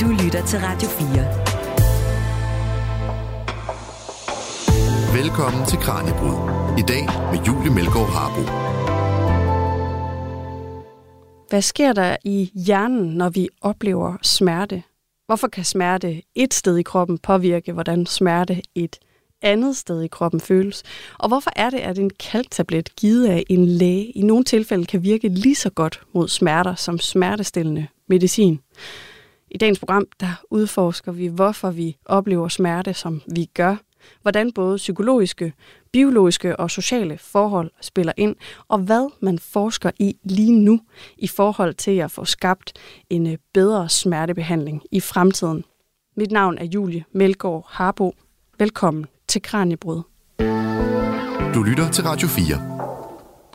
Du lytter til Radio 4. Velkommen til Kranjebrud. I dag med Julie Melgaard Harbo. Hvad sker der i hjernen, når vi oplever smerte? Hvorfor kan smerte et sted i kroppen påvirke, hvordan smerte et andet sted i kroppen føles? Og hvorfor er det, at en kalktablet givet af en læge i nogle tilfælde kan virke lige så godt mod smerter som smertestillende medicin? I dagens program der udforsker vi, hvorfor vi oplever smerte, som vi gør, hvordan både psykologiske, biologiske og sociale forhold spiller ind, og hvad man forsker i lige nu i forhold til at få skabt en øh, bedre smertebehandling i fremtiden. Mit navn er Julie Melgaard Harbo. Velkommen til Kranjebrud. Du lytter til Radio 4.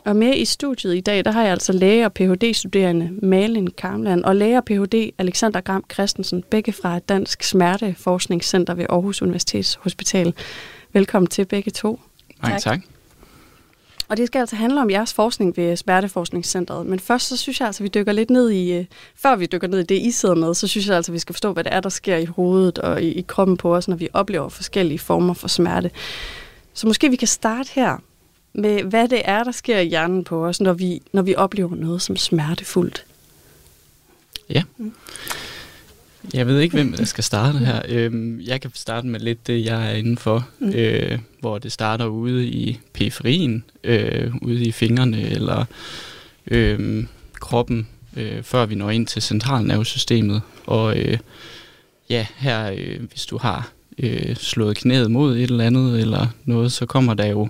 Og med i studiet i dag, der har jeg altså læge og Ph.D.-studerende Malin Karmland og læge og Ph.D. Alexander Gram Christensen, begge fra et dansk smerteforskningscenter ved Aarhus Universitets Hospital. Velkommen til begge to. Mange tak. tak. Og det skal altså handle om jeres forskning ved Smerteforskningscentret. Men først så synes jeg altså, at vi dykker lidt ned i, øh, før vi dykker ned i det, I sidder med, så synes jeg altså, at vi skal forstå, hvad det er, der sker i hovedet og i, i kroppen på os, når vi oplever forskellige former for smerte. Så måske vi kan starte her med, hvad det er, der sker i hjernen på os, når vi, når vi oplever noget som smertefuldt. Ja. Jeg ved ikke, hvem der skal starte her. Øhm, jeg kan starte med lidt det, jeg er inde for, mm. øh, hvor det starter ude i periferien, øh, ude i fingrene eller øh, kroppen, øh, før vi når ind til centralnervesystemet. Og øh, ja, her, øh, hvis du har øh, slået knæet mod et eller andet eller noget, så kommer der jo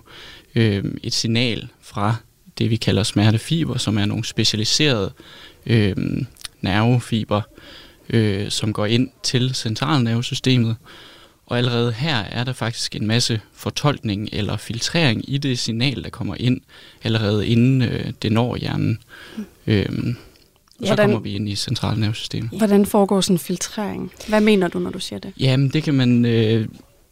øh, et signal fra det, vi kalder smertefiber, som er nogle specialiserede øh, nervefiber, øh, som går ind til centralnervesystemet. Og allerede her er der faktisk en masse fortolkning eller filtrering i det signal, der kommer ind, allerede inden øh, det når hjernen. Øh, og så kommer vi ind i centralnervesystemet. Hvordan foregår sådan en filtrering? Hvad mener du, når du siger det? Jamen, det kan man øh,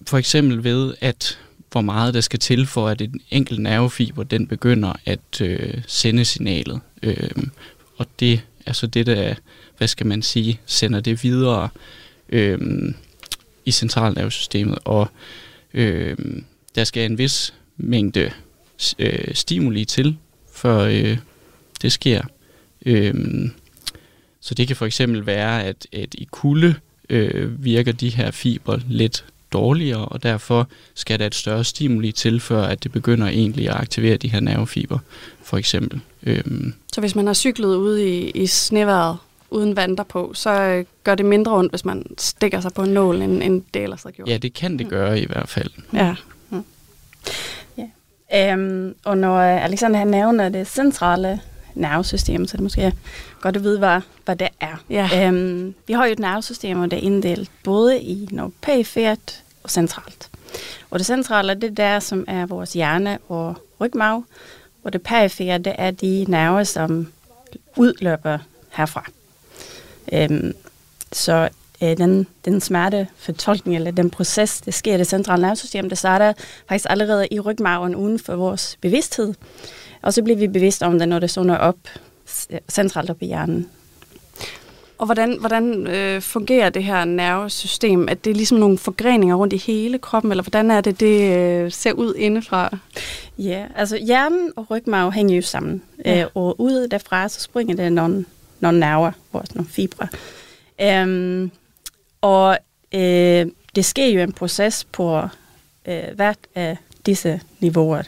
for eksempel ved, at hvor meget der skal til for, at en enkelt nervefiber den begynder at øh, sende signalet. Øh, og det er så det, der, hvad skal man sige, sender det videre øh, i centralnervesystemet. Og øh, der skal en vis mængde øh, stimuli til, før øh, det sker. Øh, så det kan for eksempel være, at, at i kulde øh, virker de her fiber lidt dårligere, og derfor skal der et større stimuli til, før at det begynder egentlig at aktivere de her nervefiber, for eksempel. Øhm. Så hvis man har cyklet ude i, i sneværet uden vandter på, så øh, gør det mindre ondt, hvis man stikker sig på en nål, end, end det ellers har gjort? Ja, det kan det mm. gøre i hvert fald. Ja. Mm. ja. Øhm, og når Alexander han nævner det centrale nervesystem, så det måske godt at vide, hvad, hvad det er. Ja. Øhm, vi har jo et nervesystem, der er inddelt både i noget perifert og centralt. Og det centrale, det er der, som er vores hjerne og rygmarv, og det perifere, det er de nerver, som udløber herfra. Øhm, så øh, den, den smerte fortolkning, eller den proces, der sker i det centrale nervesystem, det starter faktisk allerede i rygmarven uden for vores bevidsthed. Og så bliver vi bevidste om det, når det zoner op centralt op i hjernen. Og hvordan, hvordan øh, fungerer det her nervesystem? At det er ligesom nogle forgreninger rundt i hele kroppen, eller hvordan er det, det øh, ser ud indefra? Ja, altså hjernen og rygmarv hænger jo sammen. Ja. Øh, og ud derfra, så springer det nogle, nogle nerver, vores nogle fibre. Øhm, og øh, det sker jo en proces på øh, hvert af disse niveauer.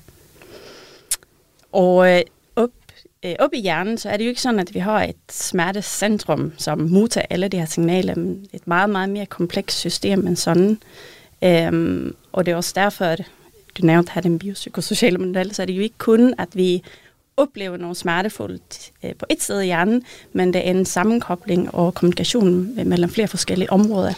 Og øh, op, øh, op i hjernen, så er det jo ikke sådan, at vi har et smertecentrum, som modtager alle de her signaler. Men et meget, meget mere komplekst system end sådan. Øhm, og det er også derfor, at du nævnte her den biopsykosociale model, så er det jo ikke kun, at vi oplever noget smertefuldt øh, på et sted i hjernen, men det er en sammenkobling og kommunikation mellem flere forskellige områder.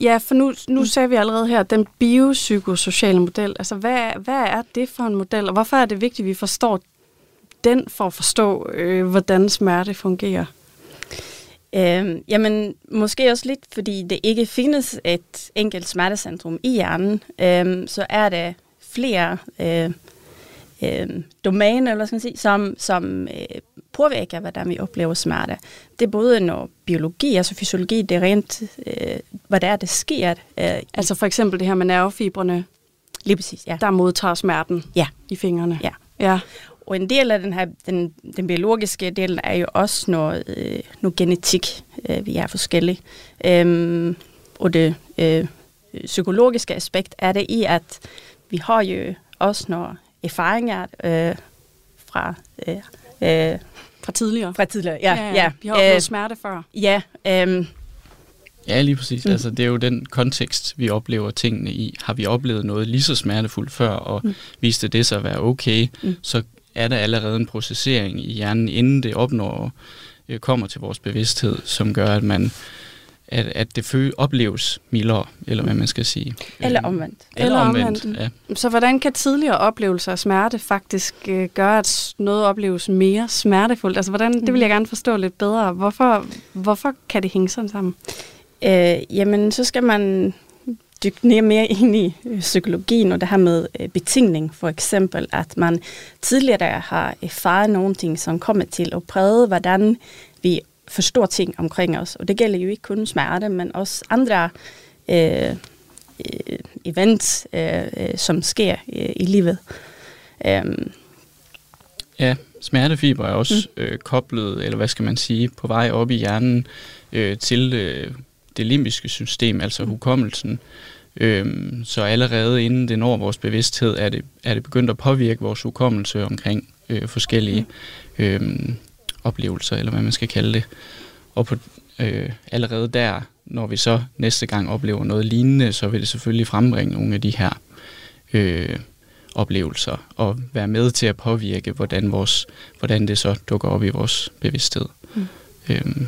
Ja, for nu, nu mm. sagde vi allerede her, den biopsykosociale model. Altså, hvad, hvad er det for en model, og hvorfor er det vigtigt, at vi forstår den for at forstå, øh, hvordan smerte fungerer? Øhm, jamen, måske også lidt, fordi det ikke findes et enkelt smertecentrum i hjernen, øhm, så er der flere øh, øh, domæner, eller skal man sige, som, som øh, påvirker, hvordan vi oplever smerte. Det er både noget biologi, altså fysiologi, det er rent, øh, hvad det er, det sker. Øh, altså for eksempel det her med nervefibrene, Lige præcis, ja. der modtager smerten ja. i fingrene. Ja. ja. Og en del af den her, den, den biologiske del er jo også noget, øh, noget genetik. Øh, vi er forskellige. Øhm, og det øh, psykologiske aspekt er det i, at vi har jo også nogle erfaringer øh, fra... Øh, øh, fra tidligere. Fra tidligere, ja. ja, ja. Vi har oplevet øh, smerte før. Ja. Øh, Ja, lige præcis. Mm. Altså, det er jo den kontekst, vi oplever tingene i. Har vi oplevet noget lige så smertefuldt før, og mm. viste det sig at være okay, mm. så er der allerede en processering i hjernen, inden det opnår øh, kommer til vores bevidsthed, som gør, at man at, at det føle, opleves mildere, eller hvad man skal sige. Eller øhm, omvendt. Eller, eller omvendt, omvendt, ja. Så hvordan kan tidligere oplevelser af smerte faktisk øh, gøre, at noget opleves mere smertefuldt? Altså, hvordan, det vil jeg gerne forstå lidt bedre. Hvorfor, hvorfor kan det hænge sådan sammen? Øh, jamen, så skal man dykke ned mere ind i øh, psykologien og det her med øh, betingning. For eksempel, at man tidligere har erfaret nogle ting, som kommer til at præge, hvordan forstår ting omkring os. Og det gælder jo ikke kun smerte, men også andre øh, øh events, øh, som sker øh, i livet. Um, ja, smertefiber er også mm. øh, koblet, eller hvad skal man sige, på vej op i hjernen øh, til øh, det limbiske system, altså hukommelsen. Øhm, så allerede inden det når vores bevidsthed, er det, er det begyndt at påvirke vores hukommelse omkring øh, forskellige øh, oplevelser, eller hvad man skal kalde det. Og på, øh, allerede der, når vi så næste gang oplever noget lignende, så vil det selvfølgelig frembringe nogle af de her øh, oplevelser, og være med til at påvirke, hvordan, vores, hvordan det så dukker op i vores bevidsthed. Mm. Øhm.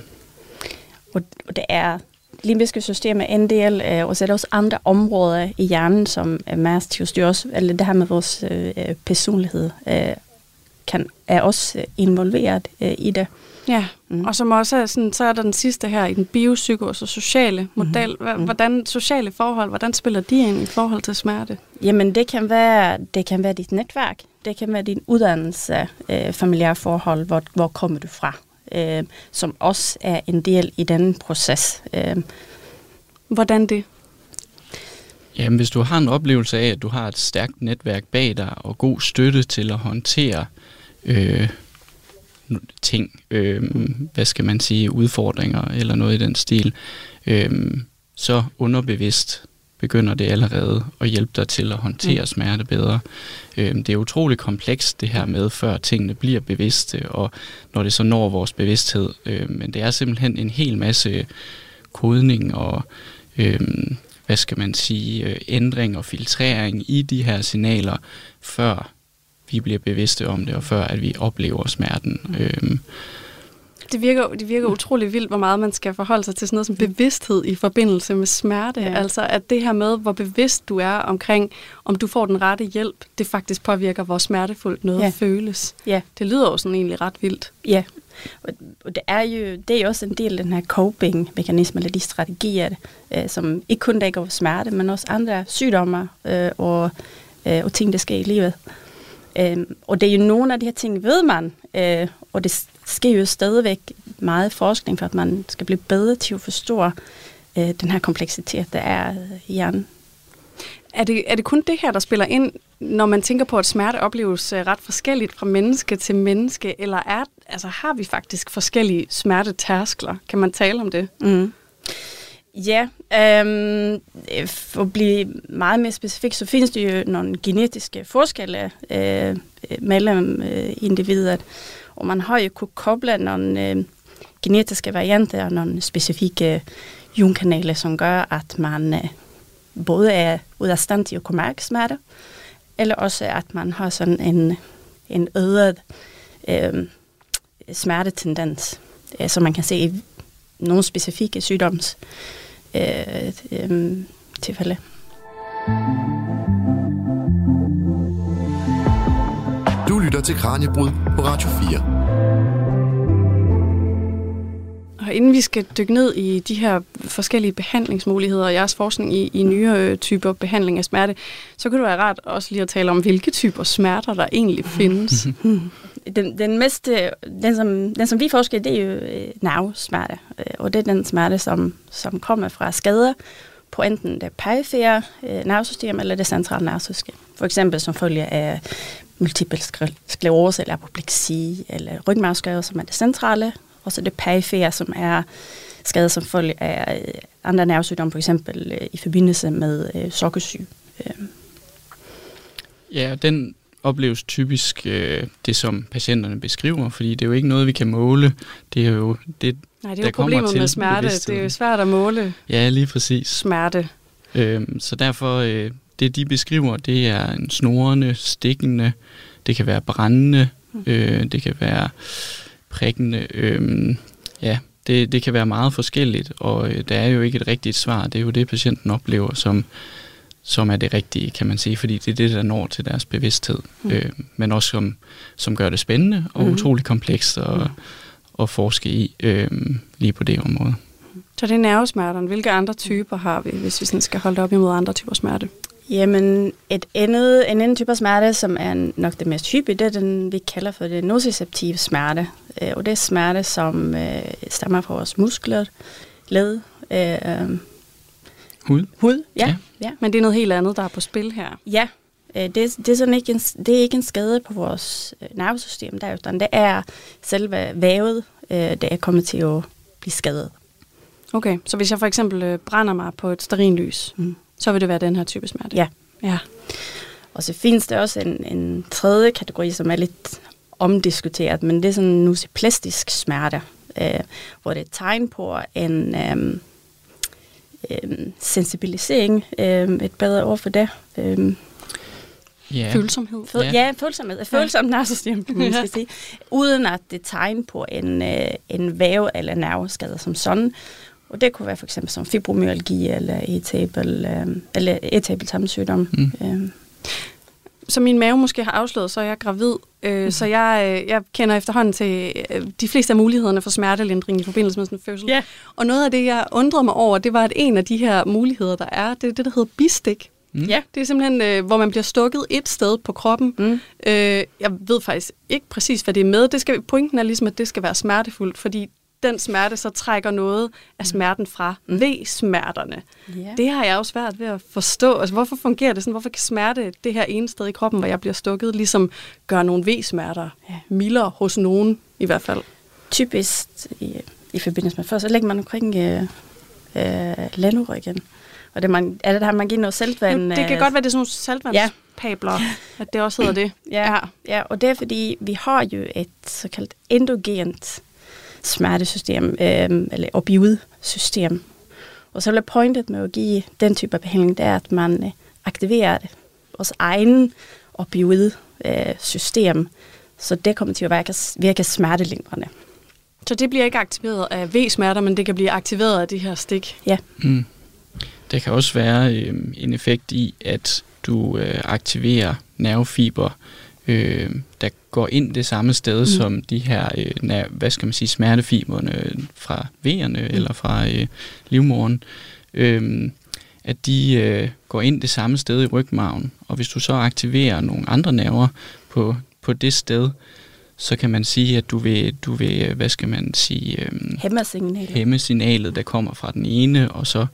Og, det er limbiske system er en del, øh, og så er der også andre områder i hjernen, som er mest til at styre os, eller det her med vores øh, personlighed, øh, kan, er også involveret øh, i det. Ja, mm. og som også er sådan, så er der den sidste her i den biopsykos og sociale mhm. model. Mm. Hvordan sociale forhold, hvordan spiller de ind i forhold til smerte? Jamen det kan være, det kan være dit netværk, det kan være din uddannelse, øh, familiære forhold, hvor, hvor kommer du fra? øh, som også er en del i den proces. Øh. Hvordan det? Jamen, hvis du har en oplevelse af, at du har et stærkt netværk bag dig og god støtte til at håndtere øh, ting, øh, hvad skal man sige, udfordringer eller noget i den stil, øh, så underbevidst begynder det allerede at hjælpe dig til at håndtere mm. smerte bedre. Øhm, det er utroligt komplekst det her med, før tingene bliver bevidste, og når det så når vores bevidsthed. Øhm, men det er simpelthen en hel masse kodning og øhm, hvad skal man sige, øh, ændring og filtrering i de her signaler, før vi bliver bevidste om det, og før at vi oplever smerten. Mm. Det virker, det virker utrolig vildt, hvor meget man skal forholde sig til sådan noget som bevidsthed i forbindelse med smerte. Ja. Altså at det her med, hvor bevidst du er omkring, om du får den rette hjælp, det faktisk påvirker, hvor smertefuldt noget ja. føles. Ja. Det lyder jo sådan egentlig ret vildt. Ja, og det er jo det er jo også en del af den her coping-mekanisme, eller de strategier, øh, som ikke kun dækker over smerte, men også andre sygdomme øh, og, øh, og ting, der sker i livet. Øh, og det er jo nogle af de her ting, ved man, øh, og det sker jo stadigvæk meget forskning for, at man skal blive bedre til at forstå øh, den her kompleksitet, der er i hjernen. Er det, er det kun det her, der spiller ind, når man tænker på, at smerte opleves øh, ret forskelligt fra menneske til menneske, eller er, altså, har vi faktisk forskellige smertetærskler? Kan man tale om det? Mm. Ja, øhm, for at blive meget mere specifik, så findes det jo nogle genetiske forskelle øh, mellem øh, individer. Og man har jo kunnet koble nogle øh, genetiske varianter og nogle specifikke øh, jonkanaler, som gør, at man øh, både er ud af stand til at kunne mærke smerte, eller også at man har sådan en, en øget øh, smertetendens, øh, som man kan se i nogle specifikke sygdoms øh, øh, tilfælde. Du lytter til Kranjebrud på Radio 4. Og inden vi skal dykke ned i de her forskellige behandlingsmuligheder og jeres forskning i, i nye øh, typer behandling af smerte, så kunne det være rart også lige at tale om, hvilke typer smerter der egentlig findes. den, den, mest, øh, den, som, den som vi forsker det er jo øh, nervesmerte, øh, og det er den smerte, som, som kommer fra skader på enten det perifære øh, nervesystem eller det centrale nervesystem. For eksempel som følge af multiple sklerose eller apopleksi eller rygmarvsskade, som er det centrale, og så det perifære, som er skader som følge af øh, andre nervesygdomme, for eksempel øh, i forbindelse med øh, sukkersyge. Øh. Ja, den opleves typisk øh, det, som patienterne beskriver, fordi det er jo ikke noget, vi kan måle. Det er jo det, Nej, det er jo problemet med smerte. Det er jo svært at måle Ja, lige præcis. smerte. Øhm, så derfor, øh, det de beskriver, det er en snorende, stikkende, det kan være brændende, mm. øh, det kan være prikkende, øh, ja, det, det kan være meget forskelligt, og øh, der er jo ikke et rigtigt svar. Det er jo det, patienten oplever som, som er det rigtige, kan man sige, fordi det er det, der når til deres bevidsthed. Mm. Øh, men også som, som gør det spændende og mm. utrolig komplekst at, mm. at forske i øh, lige på det område. Så det er nervesmerterne. Hvilke andre typer har vi, hvis vi sådan skal holde op imod andre typer smerte? Jamen, et andet, en anden type af smerte, som er nok det mest hyppige, det er den, vi kalder for det nociceptive smerte. Øh, og det er smerte, som øh, stammer fra vores muskler, led, øh, Hud? Hud, ja. ja. ja. Men det er noget helt andet, der er på spil her. Ja, øh, det, det, er sådan ikke en, det er ikke en skade på vores øh, nervesystem, der, utan det er selve vævet, øh, det er kommet til at blive skadet. Okay, så hvis jeg for eksempel brænder mig på et sterinlys, mm. så vil det være den her type smerte? Ja. ja. Og så findes der også en, en tredje kategori, som er lidt omdiskuteret, men det er sådan en nusiplastisk smerte, øh, hvor det er et tegn på en... Øh, øh, sensibilisering, øh, et bedre ord for det. Øh, Yeah. Følsomhed. Føl- ja. ja, følsomhed. Følsomt nervesystem, kan man ja. sige. Uden at det tegn på en, øh, en væv eller nerveskade som sådan. Og det kunne være for eksempel som fibromyalgi eller etabel, øh, eller etabel sammensygdom. Mm. Øh som min mave måske har afslået, så er jeg gravid. Øh, mm. Så jeg, øh, jeg kender efterhånden til øh, de fleste af mulighederne for smertelindring i forbindelse med sådan en fødsel. Yeah. Og noget af det, jeg undrede mig over, det var, at en af de her muligheder, der er, det er det, der hedder bistik. Mm. Ja. Det er simpelthen, øh, hvor man bliver stukket et sted på kroppen. Mm. Øh, jeg ved faktisk ikke præcis, hvad det er med. Det skal, pointen er ligesom, at det skal være smertefuldt, fordi den smerte så trækker noget af mm. smerten fra mm. ved smerterne. Yeah. Det har jeg jo svært ved at forstå. Altså, hvorfor fungerer det sådan? Hvorfor kan smerte det her ene sted i kroppen, hvor jeg bliver stukket, ligesom gøre nogle V-smerter yeah. mildere hos nogen i hvert fald? Typisk i, i forbindelse med først, så lægger man omkring øh, øh, landuryggen. Og det, man, er det der, man giver noget saltvand? Jo, det kan øh, godt være, det er sådan nogle saltvandspabler, ja. at det også hedder det. Ja, ja. ja, og det er fordi, vi har jo et såkaldt endogent smertesystem, øh, eller opioidsystem. Og så er pointet med at give den type af behandling, det er, at man øh, aktiverer vores egen opioidsystem, øh, så det kommer til at virke, virke smertelindrende. Så det bliver ikke aktiveret af V-smerter, men det kan blive aktiveret af de her stik? Ja. Mm. Der kan også være øh, en effekt i, at du øh, aktiverer nervefiber, øh, der går ind det samme sted mm. som de her, øh, hvad skal man sige, smertefiberne fra vejerne mm. eller fra øh, livmoren, øh, at de øh, går ind det samme sted i rygmarven. Og hvis du så aktiverer nogle andre nerver på, på det sted, så kan man sige, at du vil, du vil hvad skal man sige, øh, hæmme signalet. hæmme signalet, der kommer fra den ene, og så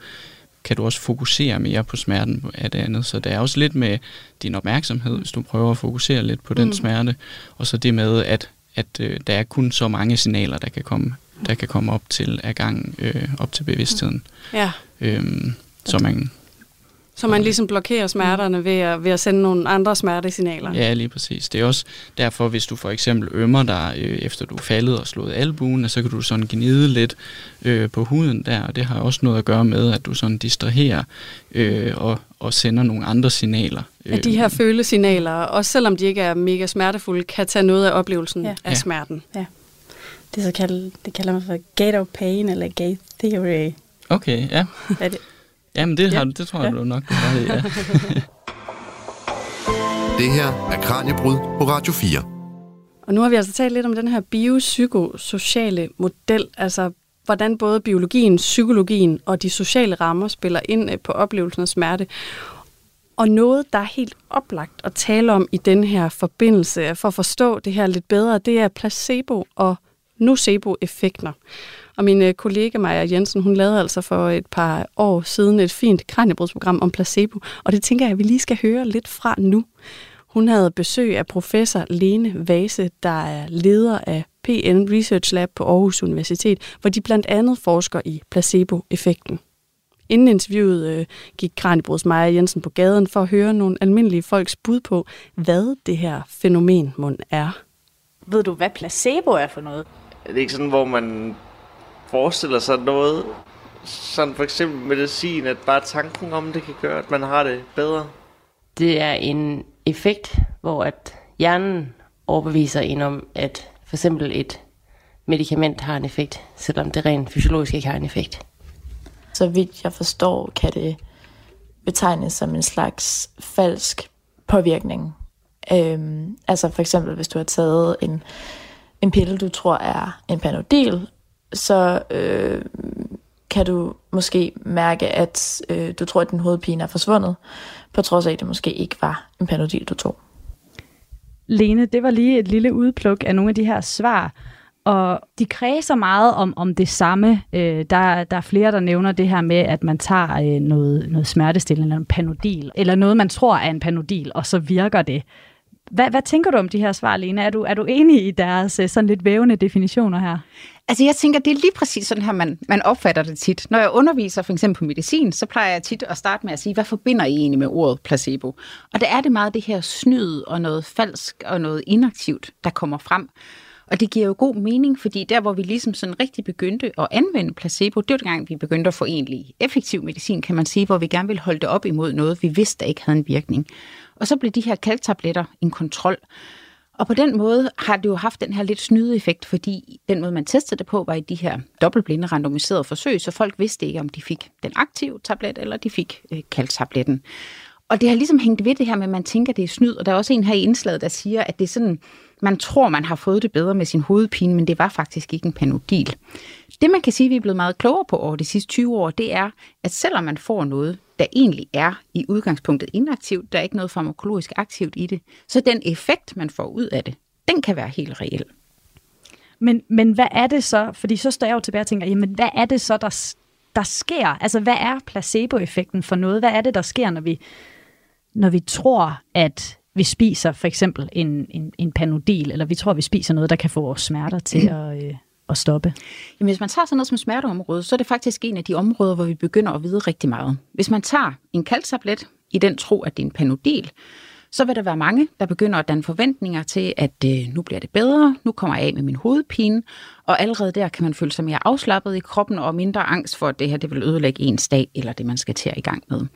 kan du også fokusere mere på smerten af det andet. Så det er også lidt med din opmærksomhed, hvis du prøver at fokusere lidt på den mm. smerte, og så det med, at, at øh, der er kun så mange signaler, der kan komme, der kan komme op til af gang, øh, op til bevidstheden. Ja. Øhm, så man så man ligesom blokerer smerterne ved at, ved at sende nogle andre smertesignaler? Ja, lige præcis. Det er også derfor, hvis du for eksempel ømmer dig, øh, efter du er faldet og slået albuen, så kan du sådan gnide lidt øh, på huden der, og det har også noget at gøre med, at du sådan distraherer øh, og, og sender nogle andre signaler. Øh. At de her følesignaler, også selvom de ikke er mega smertefulde, kan tage noget af oplevelsen ja. af ja. smerten. Ja. Det, så kalder, det kalder man for gate of pain, eller gate theory. Okay, ja. Er det, Jamen, det, har, det tror jeg, ja. du nok har ja. det her er Kranjebrud på Radio 4. Og nu har vi altså talt lidt om den her biopsykosociale model, altså hvordan både biologien, psykologien og de sociale rammer spiller ind øh, på oplevelsen af smerte. Og noget, der er helt oplagt at tale om i den her forbindelse, for at forstå det her lidt bedre, det er placebo og nocebo-effekter. Og min øh, kollega Maja Jensen, hun lavede altså for et par år siden et fint kranjebrudsprogram om placebo, og det tænker jeg, at vi lige skal høre lidt fra nu. Hun havde besøg af professor Lene Vase, der er leder af PN Research Lab på Aarhus Universitet, hvor de blandt andet forsker i placebo-effekten. Inden interviewet øh, gik Kranjebruds Maja Jensen på gaden for at høre nogle almindelige folks bud på, hvad det her fænomen mund er. Ved du, hvad placebo er for noget? Er det ikke sådan, hvor man forestiller sig noget, sådan for eksempel medicin, at bare tanken om det kan gøre, at man har det bedre? Det er en effekt, hvor at hjernen overbeviser en om, at for eksempel et medicament har en effekt, selvom det rent fysiologisk ikke har en effekt. Så vidt jeg forstår, kan det betegnes som en slags falsk påvirkning. Øhm, altså for eksempel, hvis du har taget en, en pille, du tror er en panodil, så øh, kan du måske mærke, at øh, du tror, at din hovedpine er forsvundet, på trods af, at det måske ikke var en panodil, du tog. Lene, det var lige et lille udpluk af nogle af de her svar, og de kredser meget om, om det samme. Øh, der, der er flere, der nævner det her med, at man tager øh, noget, noget smertestillende, eller en panodil, eller noget, man tror er en panodil, og så virker det. Hvad, hvad tænker du om de her svar, Lene? Er du, er du enig i deres øh, sådan lidt vævende definitioner her? Altså jeg tænker, det er lige præcis sådan her, man, man opfatter det tit. Når jeg underviser for eksempel på medicin, så plejer jeg tit at starte med at sige, hvad forbinder I egentlig med ordet placebo? Og der er det meget det her snyd og noget falsk og noget inaktivt, der kommer frem. Og det giver jo god mening, fordi der, hvor vi ligesom sådan rigtig begyndte at anvende placebo, det var gang, vi begyndte at få egentlig effektiv medicin, kan man sige, hvor vi gerne ville holde det op imod noget, vi vidste, der ikke havde en virkning. Og så blev de her kalktabletter en kontrol. Og på den måde har det jo haft den her lidt snyde effekt, fordi den måde, man testede det på, var i de her dobbeltblinde randomiserede forsøg, så folk vidste ikke, om de fik den aktive tablet, eller de fik øh, kalktabletten. Og det har ligesom hængt ved det her med, at man tænker, det er snyd. Og der er også en her i indslaget, der siger, at det er sådan, man tror, man har fået det bedre med sin hovedpine, men det var faktisk ikke en panodil. Det, man kan sige, vi er blevet meget klogere på over de sidste 20 år, det er, at selvom man får noget, der egentlig er i udgangspunktet inaktivt, der er ikke noget farmakologisk aktivt i det, så den effekt, man får ud af det, den kan være helt reel. Men, men hvad er det så? Fordi så står jeg jo tilbage og tænker, jamen hvad er det så, der, der sker? Altså hvad er placeboeffekten for noget? Hvad er det, der sker, når vi, når vi tror, at vi spiser for eksempel en, en, en panodil, eller vi tror, at vi spiser noget, der kan få vores smerter til at, øh, at stoppe? Jamen, hvis man tager sådan noget som smerteområdet, så er det faktisk en af de områder, hvor vi begynder at vide rigtig meget. Hvis man tager en kalktablet i den tro, at det er en panodil, så vil der være mange, der begynder at danne forventninger til, at øh, nu bliver det bedre, nu kommer jeg af med min hovedpine, og allerede der kan man føle sig mere afslappet i kroppen og mindre angst for, at det her det vil ødelægge ens dag, eller det man skal til at i gang med.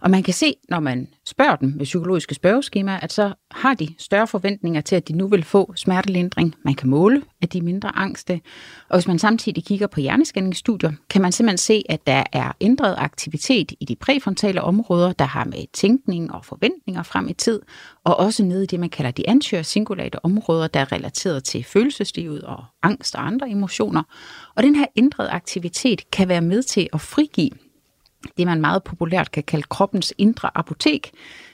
Og man kan se, når man spørger dem med psykologiske spørgeskemaer, at så har de større forventninger til, at de nu vil få smertelindring. Man kan måle, at de er mindre angste. Og hvis man samtidig kigger på hjerneskanningsstudier, kan man simpelthen se, at der er ændret aktivitet i de præfrontale områder, der har med tænkning og forventninger frem i tid, og også nede i det, man kalder de anterior cingulate områder, der er relateret til følelseslivet og angst og andre emotioner. Og den her ændrede aktivitet kan være med til at frigive det, man meget populært kan kalde kroppens indre apotek.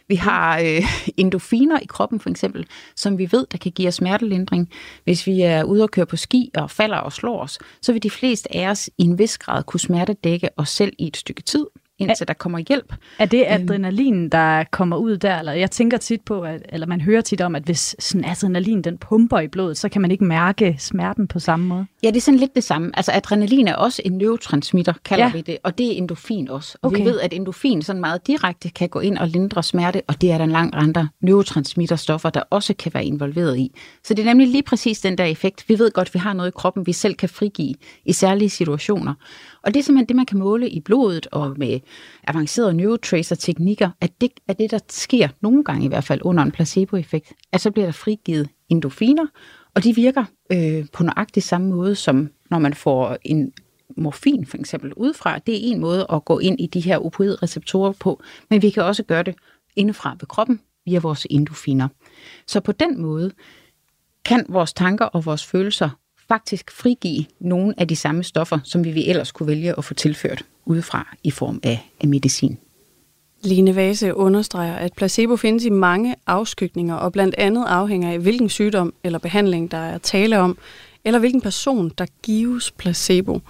Vi har øh, endofiner i kroppen for eksempel, som vi ved, der kan give os smertelindring. Hvis vi er ude og køre på ski og falder og slår os, så vil de fleste af os i en vis grad kunne smertedække os selv i et stykke tid indtil der kommer hjælp. Er det øhm. adrenalin, der kommer ud der? Eller jeg tænker tit på, at, eller man hører tit om, at hvis sådan adrenalin den pumper i blodet, så kan man ikke mærke smerten på samme måde. Ja, det er sådan lidt det samme. Altså adrenalin er også en neurotransmitter, kalder ja. vi det, og det er endofin også. Og okay. vi ved, at endofin sådan meget direkte kan gå ind og lindre smerte, og det er der en lang andre neurotransmitterstoffer, der også kan være involveret i. Så det er nemlig lige præcis den der effekt. Vi ved godt, at vi har noget i kroppen, vi selv kan frigive i særlige situationer. Og det er simpelthen det, man kan måle i blodet og med avancerede neurotracer-teknikker, at det er det, der sker nogle gange i hvert fald under en placeboeffekt, at så bliver der frigivet endofiner, og de virker øh, på nøjagtig samme måde, som når man får en morfin for eksempel udefra. Det er en måde at gå ind i de her opioidreceptorer på, men vi kan også gøre det indefra ved kroppen via vores endofiner. Så på den måde kan vores tanker og vores følelser faktisk frigive nogle af de samme stoffer, som vi ellers kunne vælge at få tilført udefra i form af, af medicin. Line Vase understreger, at placebo findes i mange afskygninger, og blandt andet afhænger af, hvilken sygdom eller behandling, der er tale om, eller hvilken person, der gives placebo.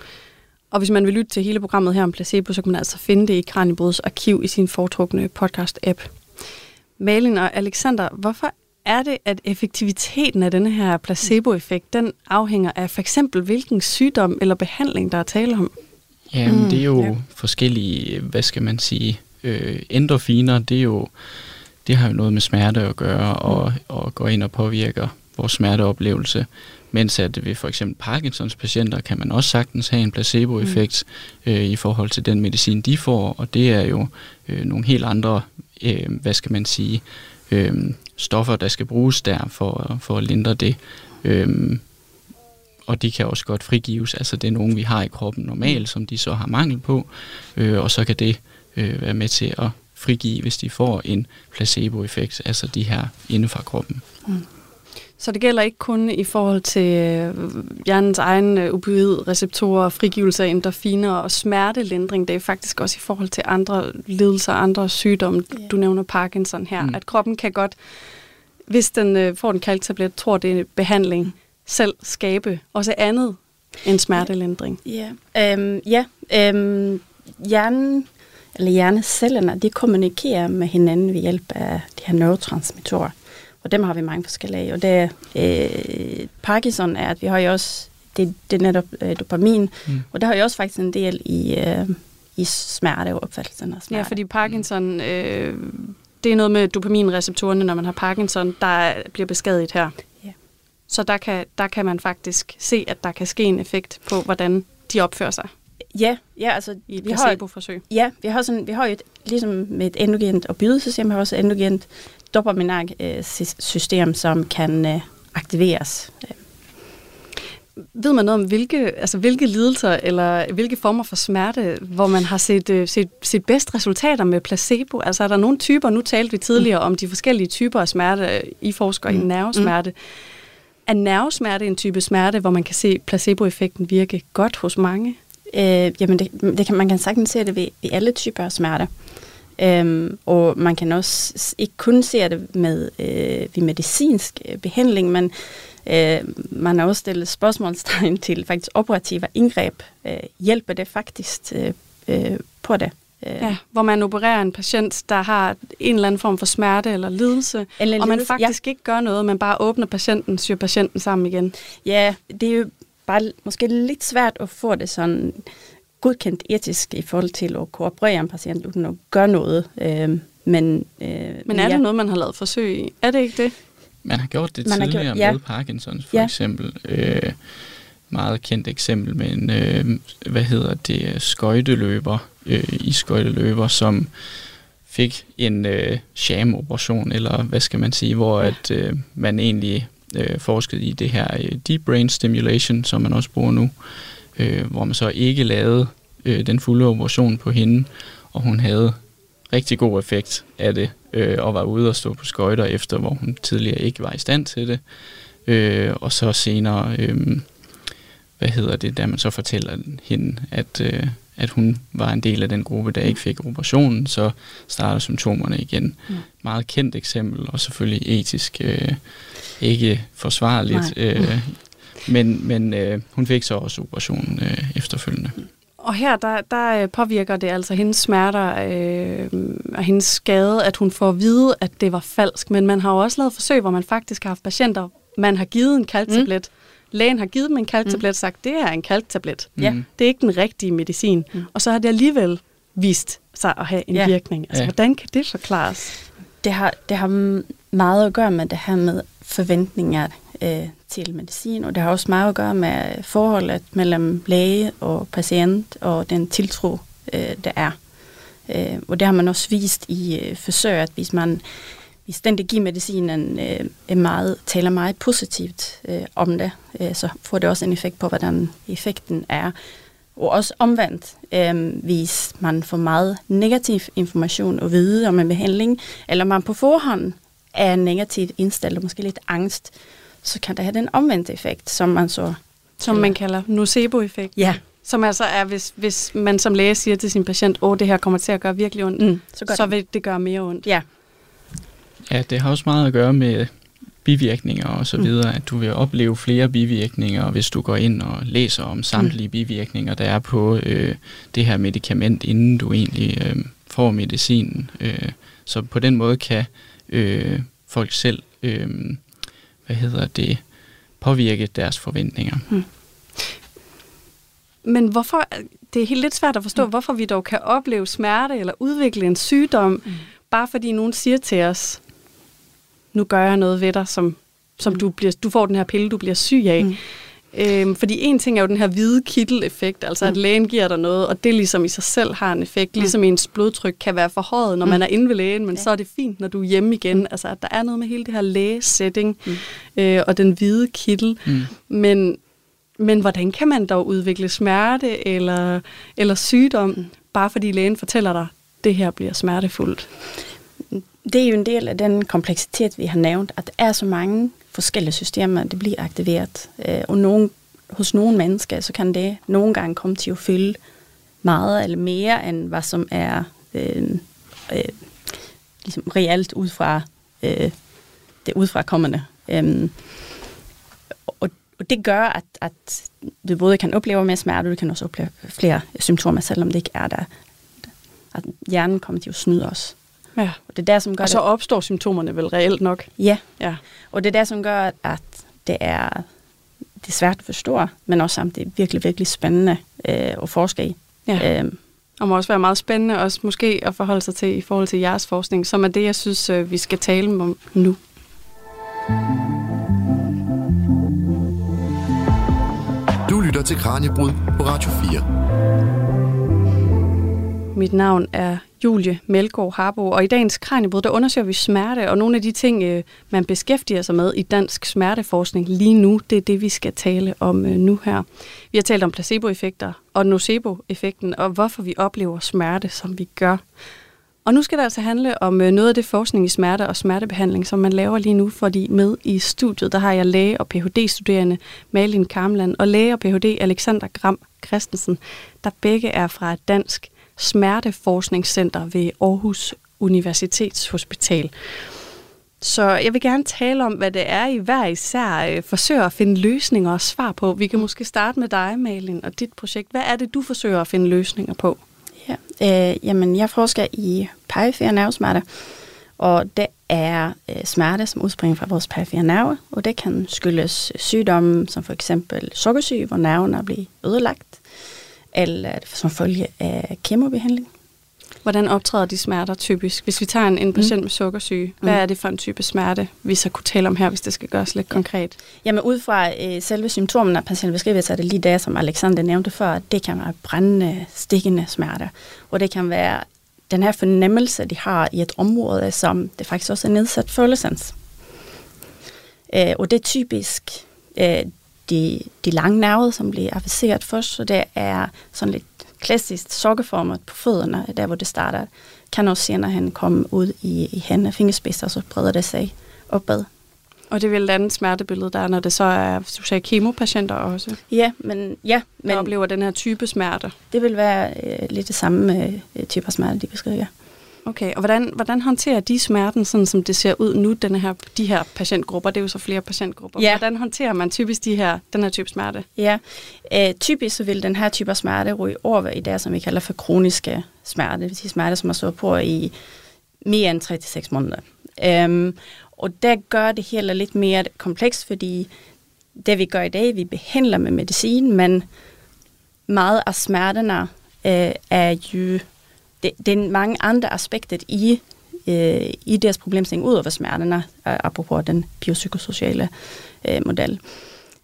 Og hvis man vil lytte til hele programmet her om placebo, så kan man altså finde det i Kranjebrods arkiv i sin foretrukne podcast-app. Malin og Alexander, hvorfor er det, at effektiviteten af denne her placeboeffekt, den afhænger af for eksempel hvilken sygdom eller behandling, der er tale om? Jamen, mm, det er jo ja. forskellige, hvad skal man sige, øh, endorfiner, det er jo, det har jo noget med smerte at gøre, og, og går ind og påvirker vores smerteoplevelse. Mens at ved for eksempel Parkinsons patienter kan man også sagtens have en placeboeffekt mm. øh, i forhold til den medicin, de får, og det er jo øh, nogle helt andre, øh, hvad skal man sige, øh, stoffer, der skal bruges der for, for at lindre det. Øh, og de kan også godt frigives, altså det er nogen, vi har i kroppen normalt, som de så har mangel på, øh, og så kan det øh, være med til at frigive, hvis de får en placeboeffekt, altså de her inde fra kroppen. Mm. Så det gælder ikke kun i forhold til øh, hjernens egen øh, opioidreceptorer, frigivelse af endorfiner og smertelindring. Det er faktisk også i forhold til andre lidelser, andre sygdomme. Yeah. Du nævner Parkinson her. Mm. At kroppen kan godt, hvis den øh, får en kalktablet, tror det er behandling, selv skabe også andet end smertelindring. Ja, yeah. um, ja. Um, hjernen eller hjernecellerne, de kommunikerer med hinanden ved hjælp af de her neurotransmittorer. Og dem har vi mange forskellige Og det øh, Parkinson er, at vi har jo også, det, det er netop øh, dopamin, mm. og der har jo også faktisk en del i, øh, i smerte og opfattelsen af smerte. Ja, fordi Parkinson, øh, det er noget med dopaminreceptorerne, når man har Parkinson, der bliver beskadiget her. Ja. Så der kan, der kan man faktisk se, at der kan ske en effekt på, hvordan de opfører sig. Ja, ja altså i et placebo-forsøg. Ja, vi har, sådan, vi har jo et, ligesom med et endogent og bydesystem, har også endogent dopaminerg-system, som kan øh, aktiveres. Ved man noget om, hvilke, altså hvilke lidelser eller hvilke former for smerte, hvor man har set, øh, set, set bedst resultater med placebo? Altså er der nogle typer, nu talte vi tidligere mm. om de forskellige typer af smerte, I forsker mm. i nervesmerte. Mm. Er nervesmerte en type smerte, hvor man kan se placeboeffekten virke godt hos mange? Øh, jamen det, det kan, man kan sagtens se det ved, ved alle typer af smerte. Øhm, og man kan også ikke kun se det med øh, ved medicinsk øh, behandling, men øh, man har også stillet spørgsmålstegn til faktisk operative indgreb. Øh, hjælper det faktisk øh, øh, på det? Øh. Ja, hvor man opererer en patient, der har en eller anden form for smerte eller lidelse, eller og man faktisk ja. ikke gør noget, man bare åbner patienten, syr patienten sammen igen. Ja, det er jo bare måske lidt svært at få det sådan godkendt etisk i forhold til at kooperere en patient uden at gøre noget. Øh, men, øh, men er det noget, man har lavet forsøg i? Er det ikke det? Man har gjort det man tidligere gjort, ja. med Parkinsons for ja. eksempel. Øh, meget kendt eksempel med en, øh, hvad hedder det, skøjteløber, øh, i skøjteløber, som fik en øh, sham-operation, eller hvad skal man sige, hvor ja. at øh, man egentlig øh, forsket i det her øh, deep brain stimulation, som man også bruger nu, øh, hvor man så ikke lavede øh, den fulde operation på hende, og hun havde rigtig god effekt af det, øh, og var ude og stå på skøjter efter, hvor hun tidligere ikke var i stand til det. Øh, og så senere, øh, hvad hedder det, da man så fortæller hende, at, øh, at hun var en del af den gruppe, der ikke fik operationen, så starter symptomerne igen. Mm. Meget kendt eksempel, og selvfølgelig etisk øh, ikke forsvarligt. Øh, men men øh, hun fik så også operationen øh, efterfølgende. Og her, der, der øh, påvirker det altså hendes smerter øh, og hendes skade, at hun får at vide, at det var falsk. Men man har jo også lavet forsøg, hvor man faktisk har haft patienter, man har givet en kalktablet. Mm. Lægen har givet dem en kalktablet og sagt, det er en kalktablet. Mm. Ja. Det er ikke den rigtige medicin. Mm. Og så har det alligevel vist sig at have en ja. virkning. Altså, ja. hvordan kan det forklares? Det har, det har meget at gøre med det her med forventninger øh, til medicin, og det har også meget at gøre med forholdet mellem læge og patient og den tiltro, øh, der er. Øh, og det har man også vist i øh, forsøg, at hvis man hvis den, der giver medicinen, øh, er meget, taler meget positivt øh, om det, øh, så får det også en effekt på, hvordan effekten er. Og også omvendt, øh, hvis man får meget negativ information og vide om en behandling, eller man på forhånd er negativt indstillet, og måske lidt angst, så kan det have den omvendte effekt, som man så... Som man kalder nocebo-effekt. Ja, Som altså er, hvis, hvis man som læge siger til sin patient, åh, det her kommer til at gøre virkelig ondt, mm, så, så vil det gøre mere ondt. Ja. Ja, det har også meget at gøre med bivirkninger og så mm. videre, at du vil opleve flere bivirkninger, hvis du går ind og læser om samtlige mm. bivirkninger, der er på øh, det her medicament, inden du egentlig øh, får medicinen. Øh, så på den måde kan øh, folk selv, øh, hvad hedder det, påvirke deres forventninger. Mm. Men hvorfor, det er helt lidt svært at forstå, mm. hvorfor vi dog kan opleve smerte eller udvikle en sygdom, mm. bare fordi nogen siger til os, nu gør jeg noget ved dig, som, som mm. du, bliver, du får den her pille, du bliver syg af. Mm. Øhm, fordi en ting er jo den her hvide kittel-effekt, altså mm. at lægen giver dig noget, og det ligesom i sig selv har en effekt, mm. ligesom ens blodtryk kan være forhøjet, når mm. man er inde ved lægen, men ja. så er det fint, når du er hjemme igen. Mm. Altså at der er noget med hele det her lægesetting mm. øh, og den hvide kittel. Mm. Men, men hvordan kan man dog udvikle smerte eller, eller sygdom, mm. bare fordi lægen fortæller dig, det her bliver smertefuldt? Det er jo en del af den kompleksitet, vi har nævnt, at der er så mange forskellige systemer, det bliver aktiveret. Øh, og nogen, hos nogle mennesker, så kan det nogle gange komme til at fylde meget eller mere, end hvad som er øh, øh, ligesom reelt ud fra øh, det udfrakommende. Øh, og, og det gør, at, at du både kan opleve mere smerte, og du kan også opleve flere symptomer, selvom det ikke er der. At hjernen kommer til at snyde os. Ja. Og det er der, som gør og så opstår symptomerne vel reelt nok. Ja. ja. Og det er der, som gør, at det er, det er svært at forstå, men også samtidig virkelig, virkelig spændende øh, at forske i. Ja. Øhm. Og må også være meget spændende også måske at forholde sig til i forhold til jeres forskning, som er det, jeg synes, øh, vi skal tale om nu. Du lytter til Kranjebrud på Radio 4. Mit navn er Julie Melgaard Harbo. Og i dagens Kranjebrud, der undersøger vi smerte, og nogle af de ting, øh, man beskæftiger sig med i dansk smerteforskning lige nu, det er det, vi skal tale om øh, nu her. Vi har talt om placeboeffekter og nocebo-effekten, og hvorfor vi oplever smerte, som vi gør. Og nu skal det altså handle om øh, noget af det forskning i smerte og smertebehandling, som man laver lige nu, fordi med i studiet, der har jeg læge- og Ph.D.-studerende Malin Karmland og læge og Ph.D. Alexander Gram Christensen, der begge er fra dansk smerteforskningscenter ved Aarhus Universitetshospital. Så jeg vil gerne tale om, hvad det er, I hver især øh, forsøger at finde løsninger og svar på. Vi kan måske starte med dig, Malin, og dit projekt. Hvad er det, du forsøger at finde løsninger på? Ja, øh, jamen, jeg forsker i perifere nervesmerte, og det er øh, smerte, som udspringer fra vores perifere nerve, og det kan skyldes sygdomme, som for eksempel sukkersyge, hvor nerven er blevet ødelagt, eller som følge af kemobehandling. Hvordan optræder de smerter typisk? Hvis vi tager en, en patient mm. med sukkersyge, hvad mm. er det for en type smerte, vi så kunne tale om her, hvis det skal gøres lidt ja. konkret? Jamen ud fra øh, selve symptomerne, patienten beskriver, så er det lige det, som Alexander nævnte før, det kan være brændende, stikkende smerter, og det kan være den her fornemmelse, de har i et område, som det faktisk også er nedsat følelsens. Øh, og det er typisk øh, de, de lange nerver, som bliver afficeret først, så det er sådan lidt klassisk sokkeformet på fødderne, der hvor det starter, kan også senere hen komme ud i, i hænderne og fingerspidser, så breder det sig opad. Og det er vel et andet smertebillede, der er, når det så er du sagde, kemopatienter også? Ja, men... Ja, men der oplever den her type smerte? Det vil være øh, lidt det samme øh, type smerte, de beskriver. Okay, og hvordan, hvordan håndterer de smerten, sådan som det ser ud nu, den her, de her patientgrupper? Det er jo så flere patientgrupper. Ja. Hvordan håndterer man typisk de her, den her type smerte? Ja, øh, typisk så vil den her type smerte ryge over i det, som vi kalder for kroniske smerte. Det vil sige smerte, som har stået på i mere end 3-6 måneder. Um, og det gør det hele lidt mere komplekst, fordi det vi gør i dag, vi behandler med medicin, men meget af smerterne øh, er jo det, det er mange andre aspekter i, øh, i deres problemstilling ud over smerterne, øh, apropos den biopsykosociale øh, model.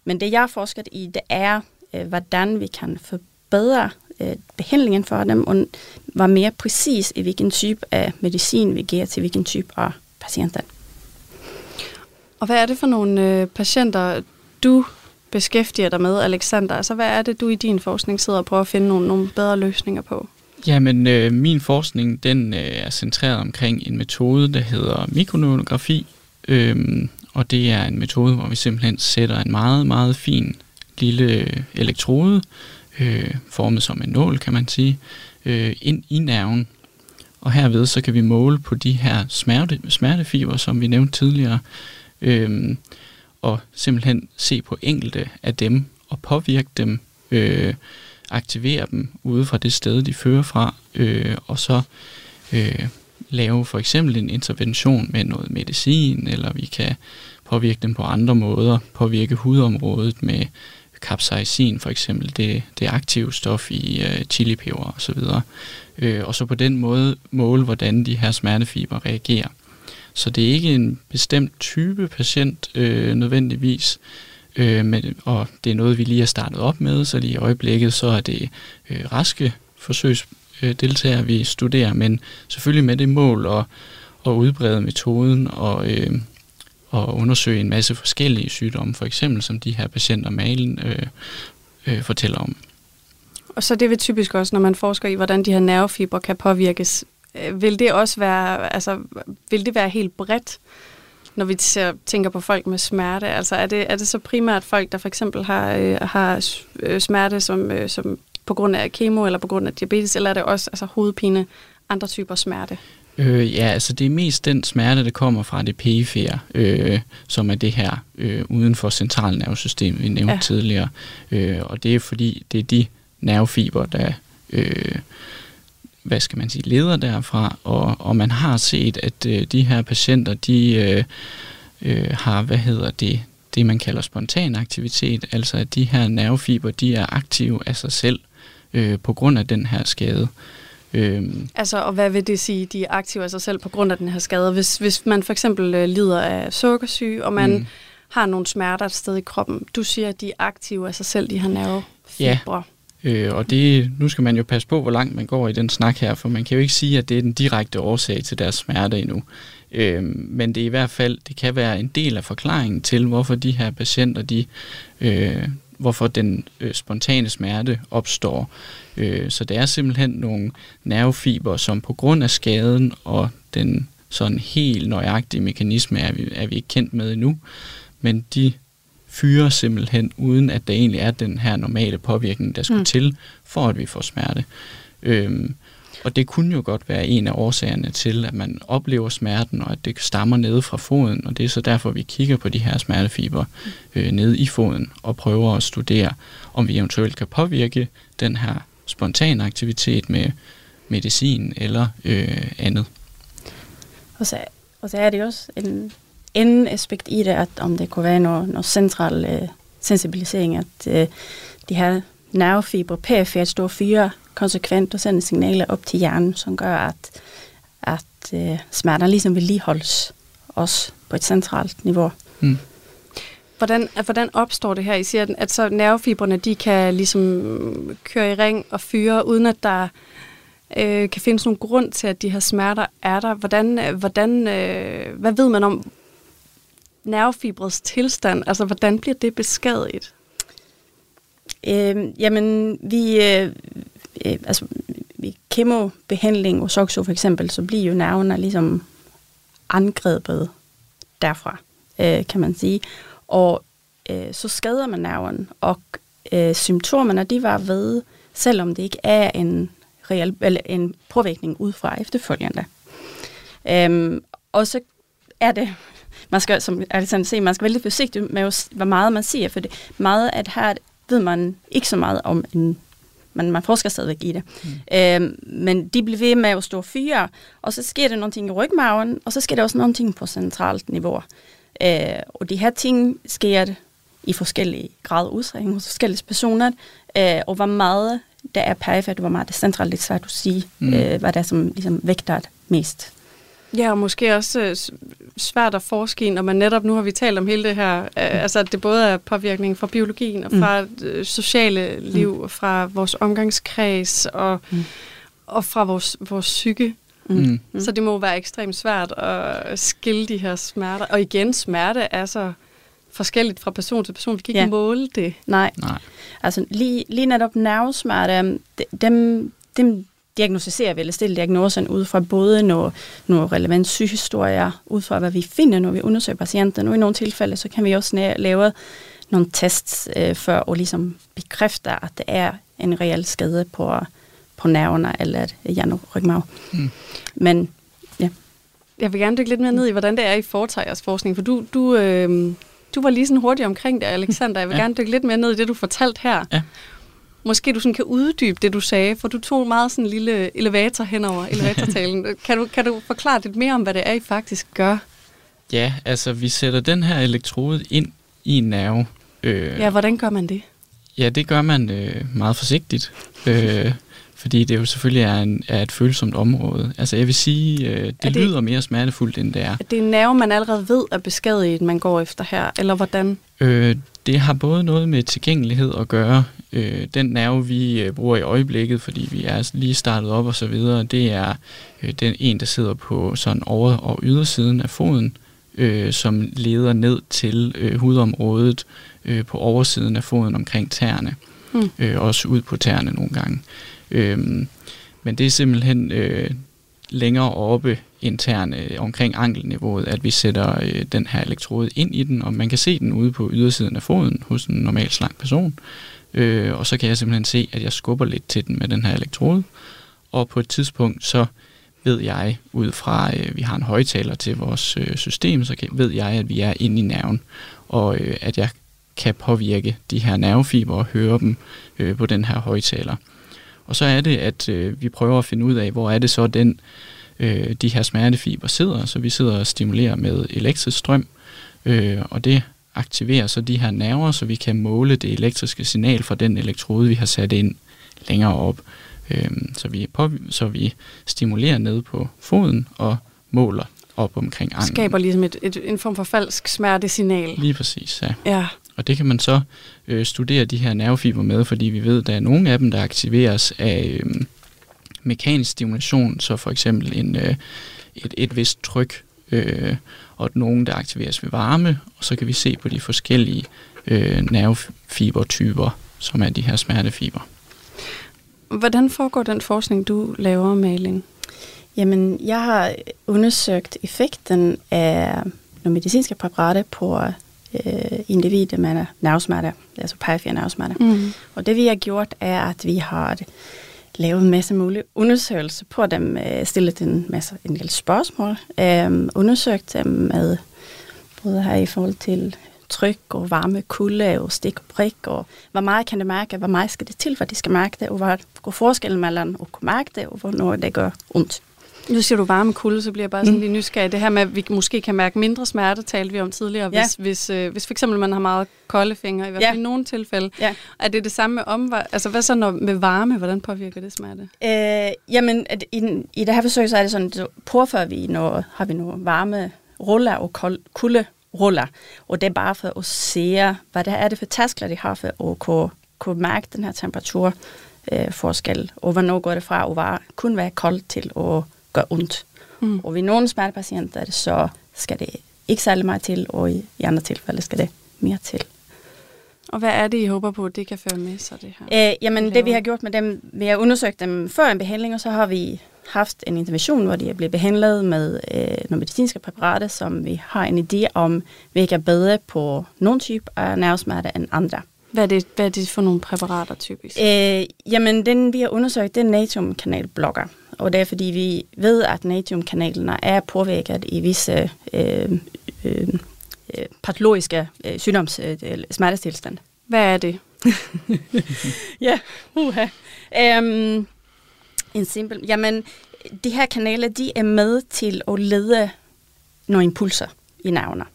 Men det jeg har forsket i, det er, øh, hvordan vi kan forbedre øh, behandlingen for dem, og være mere præcis i, hvilken type af medicin vi giver til hvilken type af patienter. Og hvad er det for nogle øh, patienter, du beskæftiger dig med, Alexander? Altså, hvad er det, du i din forskning sidder og prøver at finde nogle, nogle bedre løsninger på? Jamen, øh, min forskning den øh, er centreret omkring en metode, der hedder mikronografi. Øh, og det er en metode, hvor vi simpelthen sætter en meget, meget fin lille elektrode øh, formet som en nål, kan man sige, øh, ind i nerven. Og herved så kan vi måle på de her smerte, smertefiber, som vi nævnte tidligere, øh, og simpelthen se på enkelte af dem og påvirke dem, øh, aktivere dem ude fra det sted, de fører fra, øh, og så øh, lave for eksempel en intervention med noget medicin, eller vi kan påvirke dem på andre måder, påvirke hudområdet med capsaicin for eksempel, det, det aktive stof i øh, chilipeber osv. Øh, og så på den måde måle, hvordan de her smertefiber reagerer. Så det er ikke en bestemt type patient øh, nødvendigvis, øh, men, og det er noget, vi lige har startet op med, så lige i øjeblikket så er det øh, raske forsøgsdeltagere, vi studerer, men selvfølgelig med det mål at, at udbrede metoden og, øh, og undersøge en masse forskellige sygdomme, for eksempel som de her patienter malen øh, øh, fortæller om. Og så det vil typisk også, når man forsker i, hvordan de her nervefibre kan påvirkes, øh, vil det også være, altså, vil det være helt bredt, når vi ser, tænker på folk med smerte? Altså er det, er det så primært folk, der for eksempel har, øh, har øh, smerte som, øh, som på grund af kemo eller på grund af diabetes, eller er det også altså, hovedpine, andre typer smerte? Øh, ja, altså det er mest den smerte, der kommer fra det perifere, øh, som er det her øh, uden for centralnervesystemet, vi nævnte ja. tidligere. Øh, og det er fordi, det er de nervefiber, der øh, hvad skal man sige, leder derfra, og, og man har set, at øh, de her patienter, de øh, øh, har, hvad hedder det, det man kalder spontan aktivitet, altså at de her nervefiber, de er aktive af sig selv øh, på grund af den her skade. Øhm. Altså, og hvad vil det sige, de er aktive af sig selv på grund af den her skade? Hvis, hvis man for eksempel øh, lider af sukkersyge, og man mm. har nogle smerter et sted i kroppen, du siger, at de er aktive af sig selv, de her nervefibre. Ja. Øh, og det, nu skal man jo passe på, hvor langt man går i den snak her, for man kan jo ikke sige, at det er den direkte årsag til deres smerte endnu. Øh, men det er i hvert fald, det kan være en del af forklaringen til, hvorfor de her patienter, de, øh, hvorfor den øh, spontane smerte opstår. Øh, så det er simpelthen nogle nervefiber, som på grund af skaden og den sådan helt nøjagtige mekanisme er vi, er vi ikke kendt med endnu, men de fyrer simpelthen, uden at der egentlig er den her normale påvirkning, der skulle mm. til, for at vi får smerte. Øhm, og det kunne jo godt være en af årsagerne til, at man oplever smerten, og at det stammer nede fra foden, og det er så derfor, vi kigger på de her smertefiber øh, nede i foden, og prøver at studere, om vi eventuelt kan påvirke den her spontane aktivitet med medicin eller øh, andet. Og så, og så er det også en en aspekt i det, at om det kunne være noget, noget central øh, sensibilisering, at øh, de her nervefibre perifert står fyre konsekvent og sender signaler op til hjernen, som gør, at, at øh, smerter ligesom vedligeholdes også på et centralt niveau. Mm. Hvordan, hvordan opstår det her? I siger, at så nervefibrene de kan ligesom køre i ring og fyre, uden at der øh, kan findes nogen grund til, at de her smerter er der. Hvordan, hvordan, øh, hvad ved man om, nervefibrets tilstand? Altså, hvordan bliver det beskadiget? Øh, jamen, vi, øh, øh, altså, ved kemobehandling og SOXO for eksempel, så bliver jo nerverne ligesom angrebet derfra, øh, kan man sige. Og øh, så skader man nerven, og øh, symptomerne, de var ved, selvom det ikke er en, real, eller en påvirkning udefra efterfølgende. Øhm, og så er det man skal, som Alexander siger, man skal være lidt forsigtig med, hvor meget man siger, for det meget at her ved man ikke så meget om en man, man forsker stadigvæk i det. Mm. Øhm, men de bliver ved med at stå fyre, og så sker der noget i rygmagen, og så sker der også noget på centralt niveau. Øh, og de her ting sker i forskellige grader udstrækning hos forskellige personer, øh, og hvor meget der er perifert, hvor meget det er centralt, lidt svært at sige, mm. øh, hvad det er, som ligesom vægter mest. Ja, og måske også øh, svært at forske i, når man netop, nu har vi talt om hele det her, øh, altså at det både er påvirkning fra biologien og mm. fra mm. sociale liv, mm. fra vores omgangskreds og, mm. og fra vores, vores psyke. Mm. Mm. Så det må være ekstremt svært at skille de her smerter. Og igen, smerte er så forskelligt fra person til person. Vi kan ikke ja. måle det. Nej. Nej. Altså lige, lige netop nervesmerte, dem, dem diagnostiserer vi eller stille diagnosen ud fra både nogle, nogle relevant sygehistorier, ud fra hvad vi finder, når vi undersøger patienten. Og i nogle tilfælde, så kan vi også lave nogle tests øh, for at ligesom bekræfte, at det er en reel skade på, på nerverne eller hjerne- og rygmarv. Mm. Men ja. Jeg vil gerne dykke lidt mere ned i, hvordan det er, I foretager jeres forskning, for du, du, øh, du var lige sådan hurtigt omkring det, Alexander. Jeg vil ja. gerne dykke lidt mere ned i det, du fortalte her. Ja. Måske du sådan kan uddybe det, du sagde, for du tog meget sådan en lille elevator henover elevatortalen. kan, du, kan du forklare lidt mere om, hvad det er, I faktisk gør? Ja, altså vi sætter den her elektrode ind i en nerve. Øh, ja, hvordan gør man det? Ja, det gør man øh, meget forsigtigt. Øh, fordi det jo selvfølgelig er, en, er et følsomt område. Altså jeg vil sige, øh, det, det lyder mere smertefuldt, end det er. Er det en nerve, man allerede ved er beskadiget, man går efter her, eller hvordan? Øh, det har både noget med tilgængelighed at gøre. Øh, den nerve, vi øh, bruger i øjeblikket, fordi vi er lige startet op og så videre, det er øh, den en, der sidder på sådan over- og ydersiden af foden, øh, som leder ned til øh, hudområdet øh, på oversiden af foden omkring tæerne. Mm. Øh, også ud på tæerne nogle gange. Øhm, men det er simpelthen øh, længere oppe interne øh, omkring ankelniveauet, at vi sætter øh, den her elektrode ind i den, og man kan se den ude på ydersiden af foden hos en normal slank person. Øh, og så kan jeg simpelthen se, at jeg skubber lidt til den med den her elektrode. Og på et tidspunkt, så ved jeg, ud fra, øh, vi har en højtaler til vores øh, system, så kan, ved jeg, at vi er inde i nerven, og øh, at jeg kan påvirke de her nervefiber og høre dem øh, på den her højtaler. Og så er det, at øh, vi prøver at finde ud af, hvor er det så, den øh, de her smertefiber sidder. Så vi sidder og stimulerer med elektrisk strøm, øh, og det aktiverer så de her nerver, så vi kan måle det elektriske signal fra den elektrode, vi har sat ind længere op. Øh, så, vi på, så vi stimulerer ned på foden og måler op omkring anklen. Skaber ligesom et, et, en form for falsk smertesignal. Lige præcis, ja. ja. Og det kan man så øh, studere de her nervefiber med, fordi vi ved, at der er nogle af dem, der aktiveres af øh, mekanisk stimulation, så for eksempel en, øh, et, et vist tryk, øh, og nogen, der aktiveres ved varme, og så kan vi se på de forskellige øh, nervefibertyper, som er de her smertefiber. Hvordan foregår den forskning, du laver, Malin? Jamen, jeg har undersøgt effekten af nogle medicinske præparater på øh, individer med nervesmerter, altså perifere nervesmerter. Mm. Og det vi har gjort er, at vi har lavet en masse mulige undersøgelser på dem, øh, stillet en masse en del spørgsmål, øh, undersøgt dem med både her i forhold til tryk og varme, kulde og stik og prik, og hvor meget kan det mærke, hvor meget skal det til, for de skal mærke det, og hvor går forskellen mellem at kunne mærke det, og hvornår det gør ondt. Nu siger du varme kulde, så bliver jeg bare sådan mm. lige nysgerrig. Det her med, at vi måske kan mærke mindre smerte, talte vi om tidligere. Ja. Hvis, hvis, øh, hvis for eksempel man har meget kolde fingre, i hvert fald ja. i nogle tilfælde. Ja. Er det det samme med omvar- Altså hvad så når, med varme? Hvordan påvirker det smerte? Øh, jamen, at i, i det her forsøg, så er det sådan, så påfører vi noget, har vi nogle varme ruller og kold, kulde ruller. Og det er bare for at se, hvad det er det for taskler, de har for at kunne, kunne mærke den her temperatur øh, forskel, og hvornår går det fra at være, kun være koldt til at gør ondt. Mm. Og ved nogle smertepatienter, så skal det ikke særlig meget til, og i, i andre tilfælde skal det mere til. Og hvad er det, I håber på, at det kan føre med sig, det her? Øh, jamen, det vi har gjort med dem, vi har undersøgt dem før en behandling, og så har vi haft en intervention, hvor de er blevet behandlet med øh, nogle medicinske præparater, som vi har en idé om, virker bedre på nogle typer af nervesmerter end andre. Hvad er, det, hvad er det for nogle præparater typisk? Øh, jamen, den vi har undersøgt, det er natriumkanalblokker og det er fordi vi ved, at natriumkanalerne er påvirket i visse øh, øh, øh patologiske øh, sygdoms øh, smertestilstand. Hvad er det? ja, uha. Um, en simpel, jamen, de her kanaler, de er med til at lede nogle impulser i nerverne.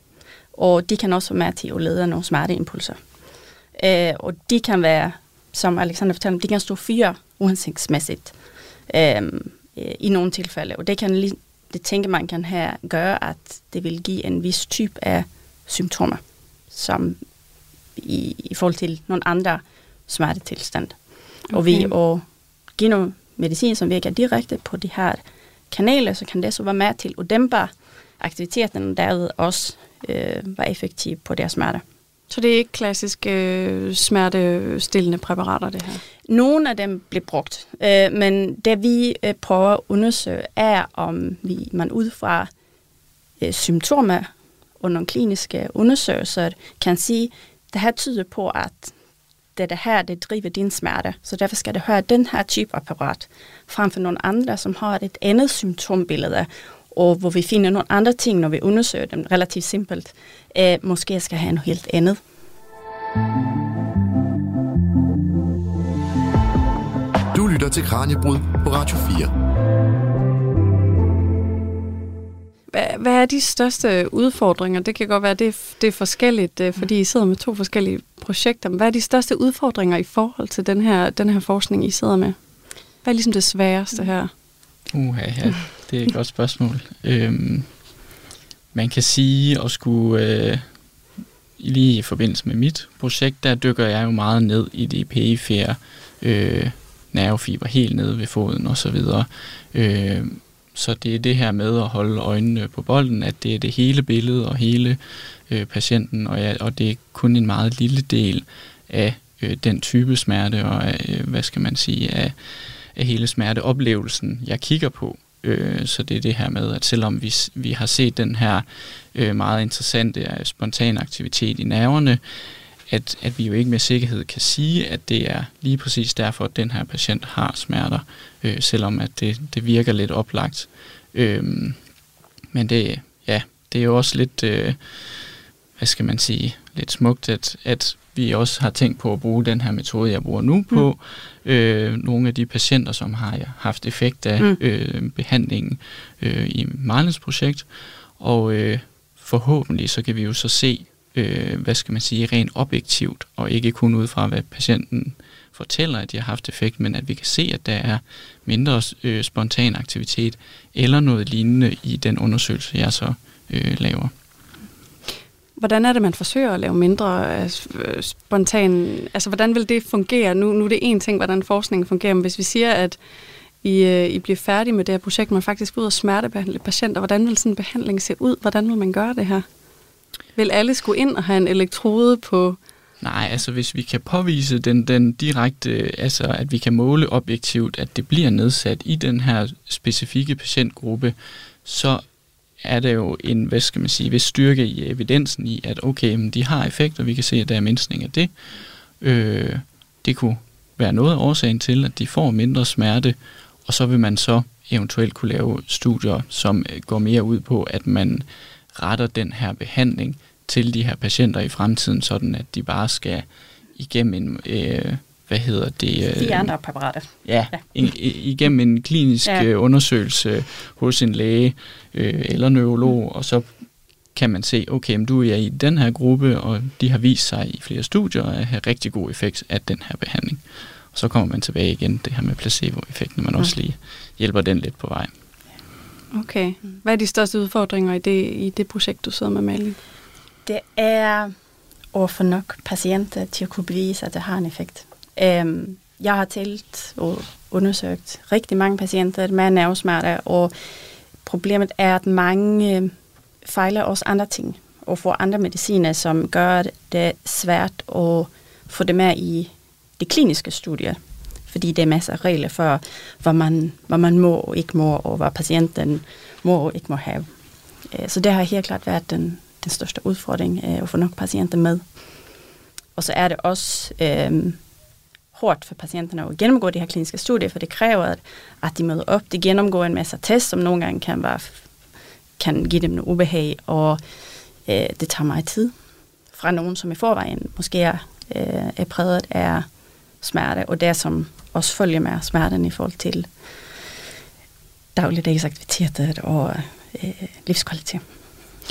Og de kan også være med til at lede nogle smerteimpulser. Uh, og de kan være, som Alexander fortalte, de kan stå fire uhensigtsmæssigt øhm, øh, i nogle tilfælde. Og det, kan, det tænker man kan have gøre, at det vil give en vis type af symptomer, som i, i forhold til nogle andre smertetilstand. Okay. Og ved at give noget medicin, som virker direkte på de her kanaler, så kan det så være med til at dæmpe aktiviteten, og derved også øh, være effektiv på deres smerter. Så det er ikke klassiske øh, smertestillende præparater, det her? Nogle af dem bliver brugt, øh, men det vi øh, prøver at undersøge er, om vi, man ud fra øh, symptomer og nogle kliniske undersøgelser kan sige, det her tyder på, at det er det her, det driver din smerte. Så derfor skal det høre den her type apparat, frem for nogle andre, som har et andet symptombillede, og hvor vi finder nogle andre ting, når vi undersøger dem relativt simpelt, øh, måske skal have noget helt andet. Mm. Lytter til Kranjebrud på Radio 4. Hvad, hvad er de største udfordringer? Det kan godt være, at det, det er forskelligt, øh, fordi I sidder med to forskellige projekter. Men hvad er de største udfordringer i forhold til den her, den her forskning, I sidder med? Hvad er ligesom det sværeste her? Uh, ja, det er et godt spørgsmål. Øhm, man kan sige at skulle, øh, lige i forbindelse med mit projekt, der dykker jeg jo meget ned i de perifere øh, nervefiber, helt nede ved foden og så videre. Øh, så det er det her med at holde øjnene på bolden, at det er det hele billede og hele øh, patienten, og, ja, og det er kun en meget lille del af øh, den type smerte og af, øh, hvad skal man sige, af, af hele smerteoplevelsen, jeg kigger på. Øh, så det er det her med, at selvom vi, vi har set den her øh, meget interessante øh, spontane aktivitet i nerverne, at, at vi jo ikke med sikkerhed kan sige, at det er lige præcis derfor, at den her patient har smerter, øh, selvom at det, det virker lidt oplagt. Øh, men det, ja, det er jo også lidt, øh, hvad skal man sige, lidt smukt, at, at vi også har tænkt på at bruge den her metode, jeg bruger nu på mm. øh, nogle af de patienter, som har haft effekt af mm. øh, behandlingen øh, i Marlens projekt. Og øh, forhåbentlig så kan vi jo så se, øh, hvad skal man sige, rent objektivt, og ikke kun ud fra, hvad patienten fortæller, at de har haft effekt, men at vi kan se, at der er mindre øh, spontan aktivitet eller noget lignende i den undersøgelse, jeg så øh, laver. Hvordan er det, man forsøger at lave mindre øh, øh spontan... Altså, hvordan vil det fungere? Nu, nu er det en ting, hvordan forskningen fungerer, men hvis vi siger, at I, øh, I bliver færdige med det her projekt, man faktisk ud og smertebehandle patienter, hvordan vil sådan en behandling se ud? Hvordan vil man gøre det her? Vil alle skulle ind og have en elektrode på... Nej, altså hvis vi kan påvise den, den direkte, altså at vi kan måle objektivt, at det bliver nedsat i den her specifikke patientgruppe, så er der jo en, hvad skal man sige, ved styrke i evidensen i, at okay, men de har effekt, og vi kan se, at der er mindskning af det. Øh, det kunne være noget af årsagen til, at de får mindre smerte, og så vil man så eventuelt kunne lave studier, som øh, går mere ud på, at man retter den her behandling til de her patienter i fremtiden, sådan at de bare skal igennem en, øh, hvad hedder det? Øh, de andre præparater. Ja, ja. En, igennem en klinisk ja. Øh, undersøgelse hos en læge øh, eller neurolog, mm. og så kan man se, okay, men du er i den her gruppe, og de har vist sig i flere studier at have rigtig god effekt af den her behandling. Og så kommer man tilbage igen, det her med placebo-effekten, man mm. også lige hjælper den lidt på vej. Okay. Hvad er de største udfordringer i det, i det projekt, du sidder med, Malin? Det er at få nok patienter til at kunne bevise, at det har en effekt. Um, jeg har talt og undersøgt rigtig mange patienter med nervesmerter, og problemet er, at mange øh, fejler også andre ting, og får andre mediciner, som gør det svært at få det med i det kliniske studie fordi det er masser af regler for, hvad man, hvad man må og ikke må, og hvad patienten må og ikke må have. Øh, så det har helt klart været den, den største udfordring, øh, at få nok patienter med. Og så er det også øh, hårdt for patienterne at gennemgå de her kliniske studier, for det kræver, at, at de møder op, de gennemgår en masse test, som nogle gange kan, være, kan give dem noget ubehag, og øh, det tager meget tid fra nogen, som i forvejen måske er, øh, er præget af smerte, og det som også følger med smerten i forhold til dagligdags aktiviteter og øh, livskvalitet.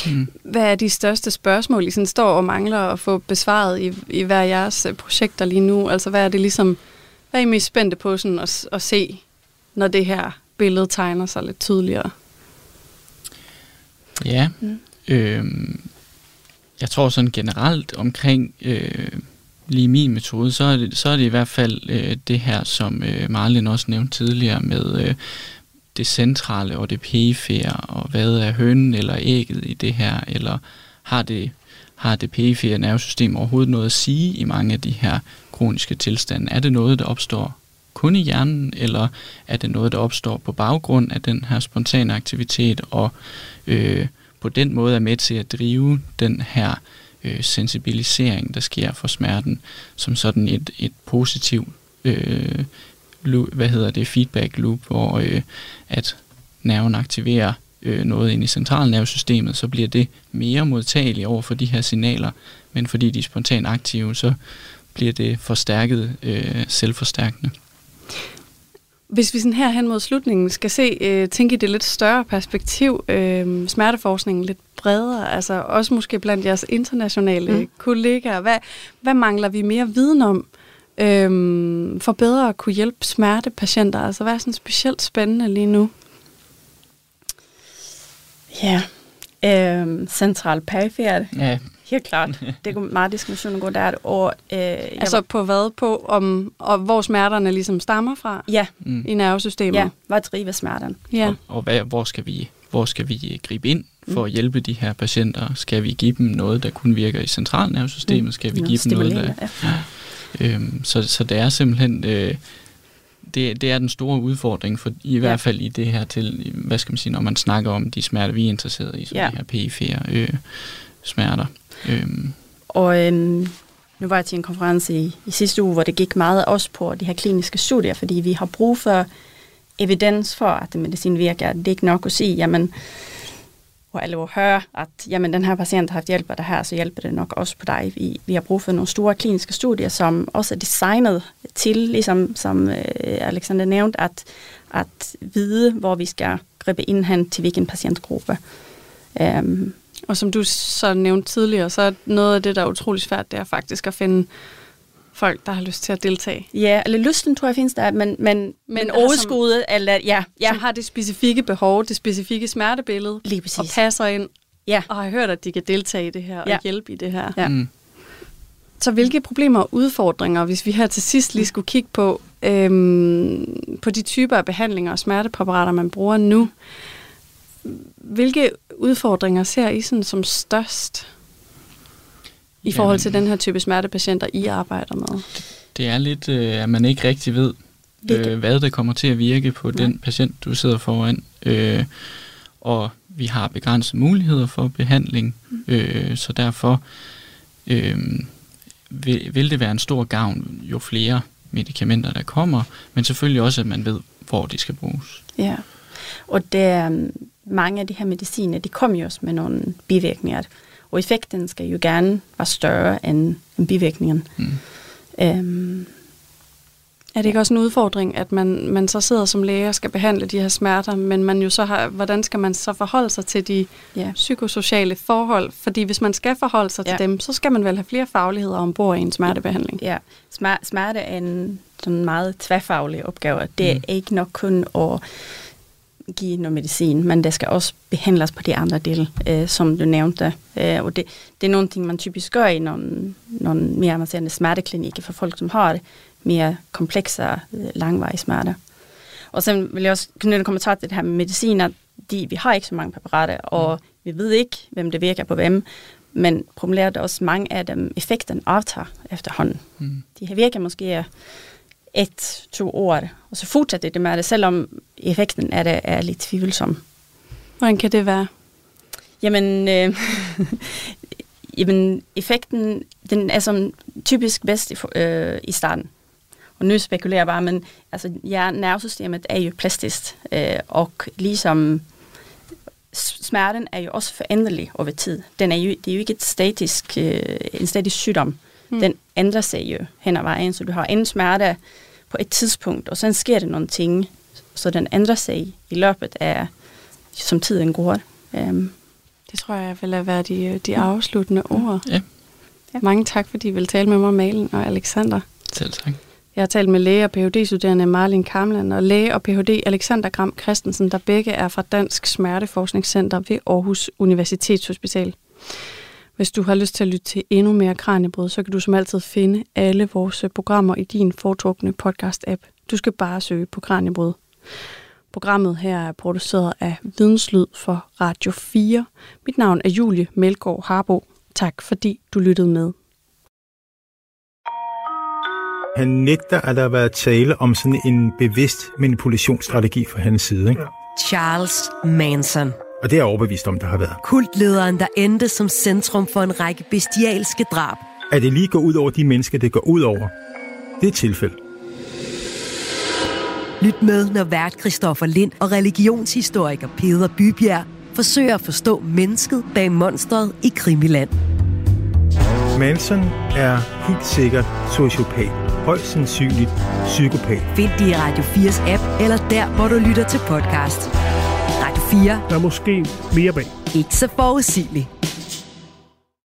Mm. Hvad er de største spørgsmål, I sådan står og mangler at få besvaret i, i hver jeres øh, projekter lige nu? Altså hvad er det ligesom, hvad er I mest spændte på sådan at, at se, når det her billede tegner sig lidt tydeligere? Ja, mm. øh, jeg tror sådan generelt omkring øh, lige min metode, så er det, så er det i hvert fald øh, det her, som øh, Marlene også nævnte tidligere med øh, det centrale og det perifære, og hvad er hønen eller ægget i det her, eller har det, har det perifære nervesystem overhovedet noget at sige i mange af de her kroniske tilstande? Er det noget, der opstår kun i hjernen, eller er det noget, der opstår på baggrund af den her spontane aktivitet, og øh, på den måde er med til at drive den her øh, Øh, sensibilisering, der sker for smerten, som sådan et, et positivt øh, loop, hvad hedder det, feedback loop, hvor øh, at nerven aktiverer øh, noget ind i centralnervesystemet, så bliver det mere modtageligt over for de her signaler, men fordi de er spontant aktive, så bliver det forstærket øh, selvforstærkende. Hvis vi sådan her hen mod slutningen skal se, øh, tænke i det lidt større perspektiv, øh, smerteforskningen lidt bredere, altså også måske blandt jeres internationale mm. kollegaer, hvad, hvad mangler vi mere viden om, øh, for bedre at kunne hjælpe smertepatienter? Altså hvad er sådan specielt spændende lige nu? Ja, øh, central perifert. Ja. Helt klart. Det går meget diskussion går der. Og, øh, altså på hvad? På om, og hvor smerterne ligesom stammer fra? Ja. Mm. I nervesystemet? Ja, hvad driver smerten? Ja. Og, og hvad, hvor, skal vi, hvor skal vi gribe ind for mm. at hjælpe de her patienter? Skal vi give dem noget, der kun virker i centralnervesystemet? Mm. Skal vi give dem noget, der... Ja. Øhm, så, så det er simpelthen... Øh, det, det er den store udfordring, for i ja. hvert fald i det her til, hvad skal man sige, når man snakker om de smerter, vi er interesseret i, så ja. de her perifere øh, smerter. Øhm. Og øhm, nu var jeg til en konference i, i sidste uge, hvor det gik meget også på de her kliniske studier, fordi vi har brug for evidens for, at medicin virker. Det er ikke nok at sige, jamen, hvor alle høre, at jamen, den her patient har haft hjælp af det her, så hjælper det nok også på dig. Vi, vi har brug for nogle store kliniske studier, som også er designet til, ligesom som øh, Alexander nævnte, at, at vide, hvor vi skal gribe ind hen til hvilken patientgruppe. Øhm, og som du så nævnte tidligere, så er noget af det, der er utrolig svært, det er faktisk at finde folk, der har lyst til at deltage. Ja, eller lysten tror jeg findes der, men, men, men overskuddet, eller ja, ja. Som har det specifikke behov, det specifikke smertebillede, Lige præcis. og passer ind, ja. og har hørt, at de kan deltage i det her, ja. og hjælpe i det her. Ja. Mm. Så hvilke problemer og udfordringer, hvis vi her til sidst lige skulle kigge på, øhm, på de typer af behandlinger og smertepræparater, man bruger nu, hvilke udfordringer ser I sådan som størst i forhold til den her type smertepatienter, I arbejder med? Det er lidt, øh, at man ikke rigtig ved, øh, hvad der kommer til at virke på ja. den patient, du sidder foran. Øh, og vi har begrænsede muligheder for behandling, mm. øh, så derfor øh, vil, vil det være en stor gavn, jo flere medicamenter der kommer, men selvfølgelig også, at man ved, hvor de skal bruges. Ja, og det, mange af de her mediciner, de kommer jo også med nogle bivirkninger, og effekten skal jo gerne være større end, end bivirkningen. Mm. Øhm, er det ikke også en udfordring, at man, man så sidder som læge og skal behandle de her smerter, men man jo så har, hvordan skal man så forholde sig til de ja. psykosociale forhold? Fordi hvis man skal forholde sig ja. til dem, så skal man vel have flere fagligheder ombord i en smertebehandling. Ja, smerte er en sådan meget tværfaglig opgave. Det er mm. ikke nok kun at give noget medicin, men det skal også behandles på de andre dele, øh, som du nævnte. Øh, og det, det er nogle ting, man typisk gør i nogle, nogle mere avancerede smerteklinikker for folk, som har mere komplekse, øh, langvarige smerter. Og så vil jeg også knytte en kommentar til det her med medicin, at de, vi har ikke så mange præparater, og mm. vi ved ikke, hvem det virker på hvem, men problemet er også, mange af dem, effekten aftager efterhånden. Mm. De virker måske et, to år, og så fortsætter det med det, selvom effekten er, det, er lidt tvivlsom. Hvordan kan det være? Jamen, øh, jamen effekten den er som typisk bedst i, øh, i starten. Og nu spekulerer jeg bare, men altså, ja, nervesystemet er jo plastisk, øh, og ligesom smerten er jo også foranderlig over tid. Den er jo, det er jo ikke et statisk, øh, en statisk sygdom. Mm. Den ændrer sig jo hen ad vejen, så du har en smerte på et tidspunkt, og så sker det nogle ting, så den ændrer sig i løbet af, som tiden går. Um, det tror jeg vil være de, de afsluttende ord. Ja. ja. Mange tak, fordi I vil tale med mig, Malen og Alexander. Selv tak. Jeg har talt med læge og Ph.D.-studerende Marlin Kamland og læge og Ph.D. Alexander Gram Christensen, der begge er fra Dansk Smerteforskningscenter ved Aarhus Universitetshospital. Hvis du har lyst til at lytte til endnu mere Kranjebrød, så kan du som altid finde alle vores programmer i din foretrukne podcast-app. Du skal bare søge på Kranjebrød. Programmet her er produceret af Videnslyd for Radio 4. Mit navn er Julie Melgaard Harbo. Tak fordi du lyttede med. Han nægter, at der har været tale om sådan en bevidst manipulationsstrategi fra hans side. Ikke? Charles Manson Og det er jeg overbevist om, der har været. Kultlederen, der endte som centrum for en række bestialske drab. At det lige går ud over de mennesker, det går ud over, det er et tilfælde. Lyt med, når vært Christoffer Lind og religionshistoriker Peder Bybjerg forsøger at forstå mennesket bag monstret i Krimiland. Manson er helt sikkert sociopat. Højst sandsynligt psykopat. Find det i Radio 4's app, eller der, hvor du lytter til podcast. Radio 4. Der er måske mere bag. Ikke så forudsigeligt.